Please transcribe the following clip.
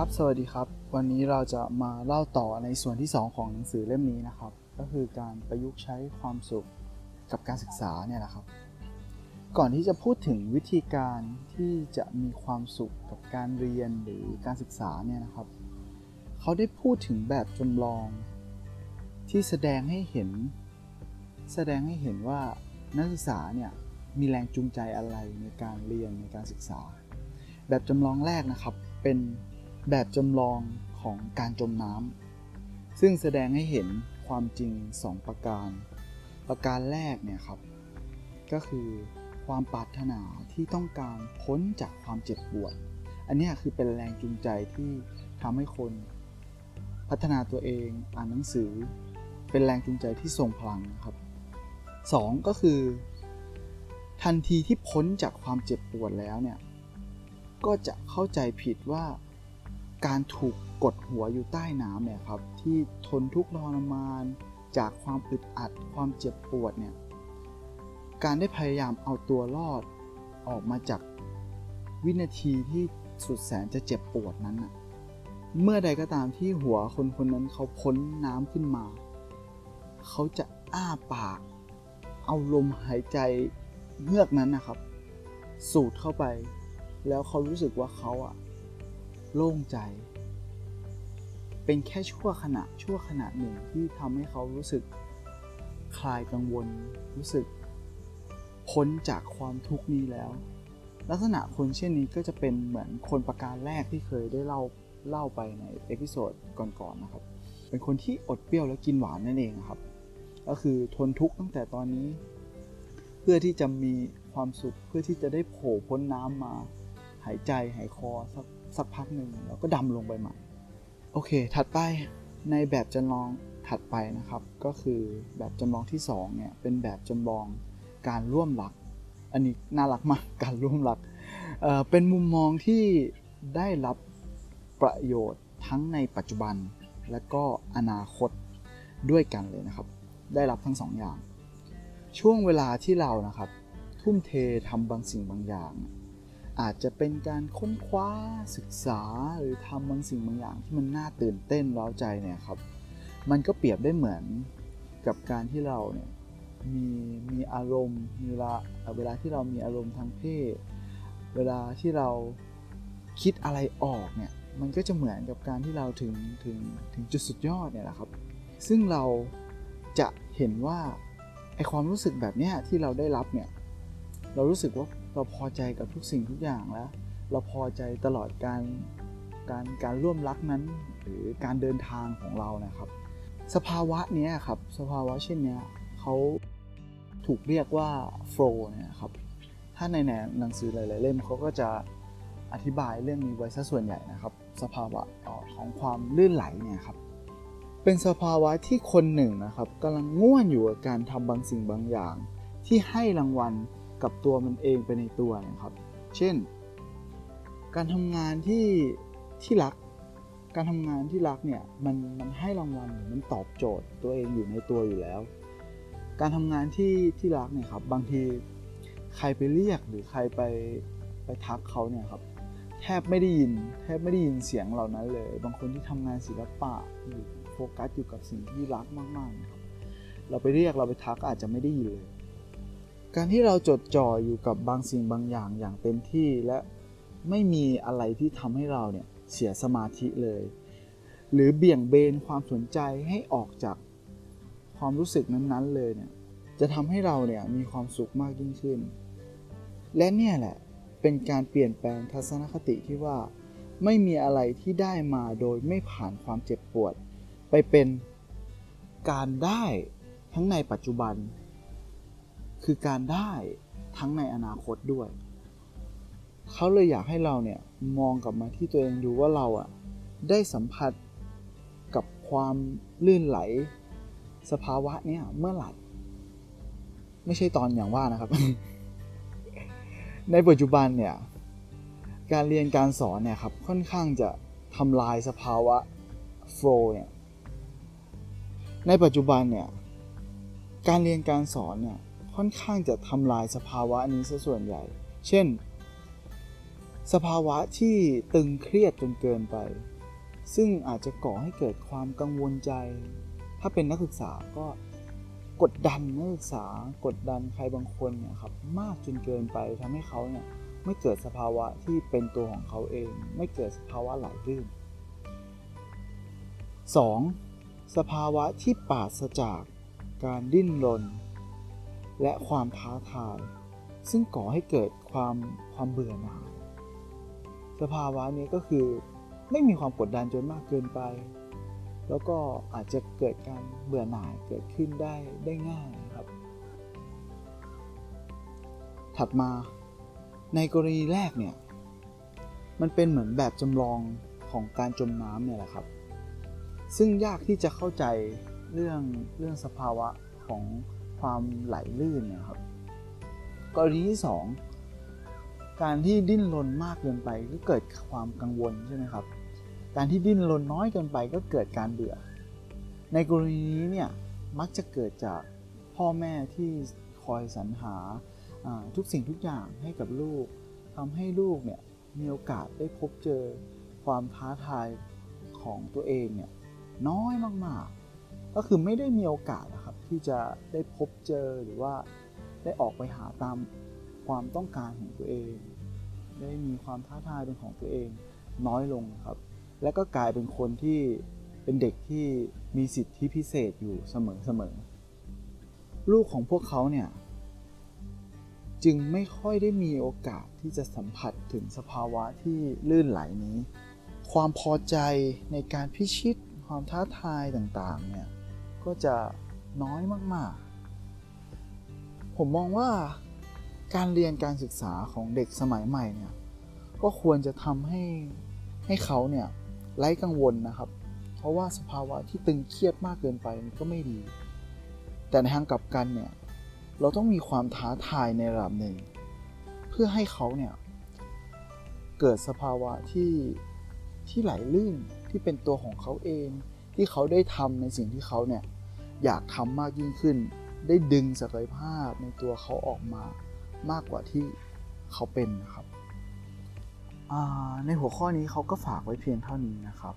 ครับ สวัสดีครับ วันนี้เราจะมาเล่าต่อในส่วนที่ 2 ของหนังสือเล่มนี้นะครับ ก็คือการประยุกต์ใช้ความสุขกับการศึกษาเนี่ยแหละครับ ก่อนที่จะพูดถึงวิธีการที่จะมีความสุขกับการเรียนหรือการศึกษาเนี่ยนะครับ เขาได้พูดถึงแบบจำลอง ที่แสดงให้เห็น แสดงให้เห็นว่านักศึกษาเนี่ยมีแรงจูงใจอะไรในการเรียนในการศึกษา แบบจำลองแรกนะครับเป็น แบบจำลองของการจมน้ำซึ่งแสดงให้เห็นความจริง 2 ประการ ประการแรกเนี่ยครับ ก็คือความปรารถนาที่ต้องการพ้นจากความเจ็บปวด อันนี้คือเป็นแรงจูงใจที่ทำให้คนพัฒนาตัวเองอ่านหนังสือ เป็นแรงจูงใจที่ทรงพลังครับ 2 ก็คือ ทันทีที่พ้นจากความเจ็บปวดแล้วเนี่ยก็จะเข้าใจผิดว่า การถูกกดหัวอยู่ใต้น้ำเนี่ยครับที่ทนทุกข์ทรมาน จากความอึดอัดความเจ็บปวดเนี่ยการได้พยายามเอาตัวรอดออกมาจากวินาทีที่สุดแสนจะเจ็บปวดนั้นนะเมื่อใดก็ตามที่หัวคนคนนั้นเขาพ้นน้ำขึ้นมา เขาจะอ้าปาก เอาลมหายใจเฮือกนั้นนะครับ สูดเข้าไป แล้วเขารู้สึกว่าเขาอะ โล่งใจ เป็นแค่ชั่วขณะชั่วขณะหนึ่งที่ทำให้เขารู้สึกคลายกังวล รู้สึกพ้นจากความทุกข์นี้แล้ว ลักษณะคนเช่นนี้ก็จะเป็นเหมือนคนประการแรกที่เคยได้เล่าเล่าไปใน episodeก่อนๆนนะครับ เป็นคนที่อดเปรี้ยวและกินหวานนั่นเองครับ ก็คือทนทุกข์ตั้งแต่ตอนนี้ เพื่อที่จะมีความสุขเพื่อที่จะได้โผล่พ้นน้ำมา หายใจหายคอสัก สักพักหนึ่งแล้วก็ดำลงไปใหม่ โอเค ถัดไปในแบบจำลองถัดไปนะครับ ก็คือแบบจำลองที่2เนี่ยเป็นแบบจำลองการร่วมรัก อันนี้น่ารักมากการร่วมรักเเป็นมุมมองที่ได้รับประโยชน์ทั้งในปัจจุบันและก็อนาคตด้วยกันเลยนะครับ ได้รับทั้งสองอย่าง ช่วงเวลาที่เรานะครับ ทุ่มเททำบางสิ่งบางอย่าง อาจจะเป็นการค้นคว้าศึกษาหรือทำบางสิ่งบางอย่างที่มันน่าตื่นเต้นเร้าใจเนี่ยครับ มันก็เปรียบได้เหมือนกับการที่เราเนี่ยมีมีอารมณ์เวลาเวลาที่เรามีอารมณ์ทางเพศ เวลาที่เราคิดอะไรออกเนี่ยมันก็จะเหมือนกับการที่เราถึงถึงถึงจุดสุดยอดเนี่ยแหละครับ ซึ่งเราจะเห็นว่าไอความรู้สึกแบบเนี้ยที่เราได้รับเนี่ยเรารู้สึกว่า เราพอใจกับทุกสิ่งทุกอย่างแล้ว เราพอใจตลอดการการการร่วมรักนั้น หรือการเดินทางของเรานะครับ สภาวะนี้ครับสภาวะเช่นนี้เขาถูกเรียกว่าโฟล์นี่ครับถ้าในหนังสือหลายๆเล่มเขาก็จะอธิบายเรื่องนี้ไว้ซะส่วนใหญ่นะครับ สภาวะของความลื่นไหลเนี่ยครับเป็นสภาวะที่คนหนึ่งนะครับกำลังง่วนอยู่กับการทำบางสิ่งบางอย่าง ที่ให้รางวัล กับตัวมันเองไปในตัวนะครับ เช่น การทำงานที่ที่รัก การทำงานที่รักเนี่ยมันมันให้รางวัลมันตอบโจทย์ตัวเองอยู่ในตัวอยู่แล้ว การทำงานที่ที่รักเนี่ยครับบางทีใครไปเรียกหรือใครไปไปทักเขาเนี่ยครับแทบไม่ได้ยินแทบไม่ได้ยินเสียงเหล่านั้นเลย บางคนที่ทำงานศิลปะอยู่โฟกัสอยู่กับสิ่งที่รักมากๆนะครับเราไปเรียกเราไปทักอาจจะไม่ได้ยินเลย การที่เราจดจ่ออยู่กับบางสิ่งบางอย่างอย่างเต็มที่และไม่มีอะไรที่ทำให้เราเนี่ยเสียสมาธิเลย หรือเบี่ยงเบนความสนใจให้ออกจากความรู้สึกนั้นๆเลยเนี่ยจะทำให้เราเนี่ยมีความสุขมากยิ่งขึ้น และเนี่ยแหละเป็นการเปลี่ยนแปลงทัศนคติที่ว่า ไม่มีอะไรที่ได้มาโดยไม่ผ่านความเจ็บปวด ไปเป็นการได้ทั้งในปัจจุบัน คือการได้ทั้งในอนาคตด้วย เขาเลยอยากให้เราเนี่ยมองกลับมาที่ตัวเองดูว่าเราอะได้สัมผัสกับความลื่นไหล สภาวะเนี่ยเมื่อไหร่ ไม่ใช่ตอนอย่างว่านะครับ ในปัจจุบันเนี่ยการเรียนการสอนเนี่ยครับค่อนข้างจะทำลายสภาวะโฟล์เนี่ยในปัจจุบันเนี่ยการเรียนการสอนเนี่ย ค่อนข้างจะทำลายสภาวะนี้ซะส่วนใหญ่ เช่น สภาวะที่ตึงเครียดจนเกินไป ซึ่งอาจจะก่อให้เกิดความกังวลใจ ถ้าเป็นนักศึกษาก็กดดันนักศึกษากดดันใครบางคนเนี่ยครับมากจนเกินไปทำให้เขาเนี่ยไม่เกิดสภาวะที่เป็นตัวของเขาเอง ไม่เกิดสภาวะไหลลื่น 2. สภาวะที่ปราศจากการดิ้นรน และความท้าทาย ซึ่งก่อให้เกิดความความเบื่อหน่าย สภาวะนี้ก็คือไม่มีความกดดันจนมากเกินไป แล้วก็อาจจะเกิดการเบื่อหน่ายเกิดขึ้นได้ได้ง่ายนะครับ ถัดมาในกรณีแรกเนี่ย มันเป็นเหมือนแบบจำลองของการจมน้ำเนี่ยแหละครับ ซึ่งยากที่จะเข้าใจเรื่องเรื่องสภาวะของ ความไหลลื่นนี่ยครับกรณีที่ 2 การที่ดิ้นรนมากเกินไปก็เกิดความกังวลใช่ไหมครับ การที่ดิ้นรนน้อยเกินไปก็เกิดการเบื่อ ในกรณีนี้เนี่ยมักจะเกิดจากพ่อแม่ที่คอยสรรหาทุกสิ่งทุกอย่างให้กับลูกทำให้ลูกเนี่ยมีโอกาสได้พบเจอความท้าทายของตัวเองเนี่ยน้อยมากๆ ก็คือไม่ได้มีโอกาสนะครับ ที่จะได้พบเจอหรือว่าได้ออกไปหาตามความต้องการของตัวเอง ได้มีความท้าทายเป็นของตัวเองน้อยลงครับ และก็กลายเป็นคนที่เป็นเด็กที่มีสิทธิพิเศษอยู่เสมอๆลูกของพวกเขาเนี่ยจึงไม่ค่อยได้มีโอกาสที่จะสัมผัสถึงสภาวะที่ลื่นไหลนี้ ความพอใจในการพิชิตความท้าทายต่างๆเนี่ยก็จะ น้อยมากๆ ผมมองว่าการเรียนการศึกษาของเด็กสมัยใหม่เนี่ย ก็ควรจะทำให้ให้เขาเนี่ยไร้กังวลนะครับ เพราะว่าสภาวะที่ตึงเครียดมากเกินไปก็ไม่ดี แต่ในทางกลับกันเนี่ย เราต้องมีความท้าทายในระดับหนึ่ง เพื่อให้เขาเนี่ยเกิดสภาวะที่ที่ไหลลื่นที่เป็นตัวของเขาเองที่เขาได้ทำในสิ่งที่เขาเนี่ย อยากทำมากยิ่งขึ้น ได้ดึงศักยภาพในตัวเขาออกมามากกว่าที่เขาเป็นนะครับในหัวข้อนี้เขาก็ฝากไว้เพียงเท่านี้นะครับ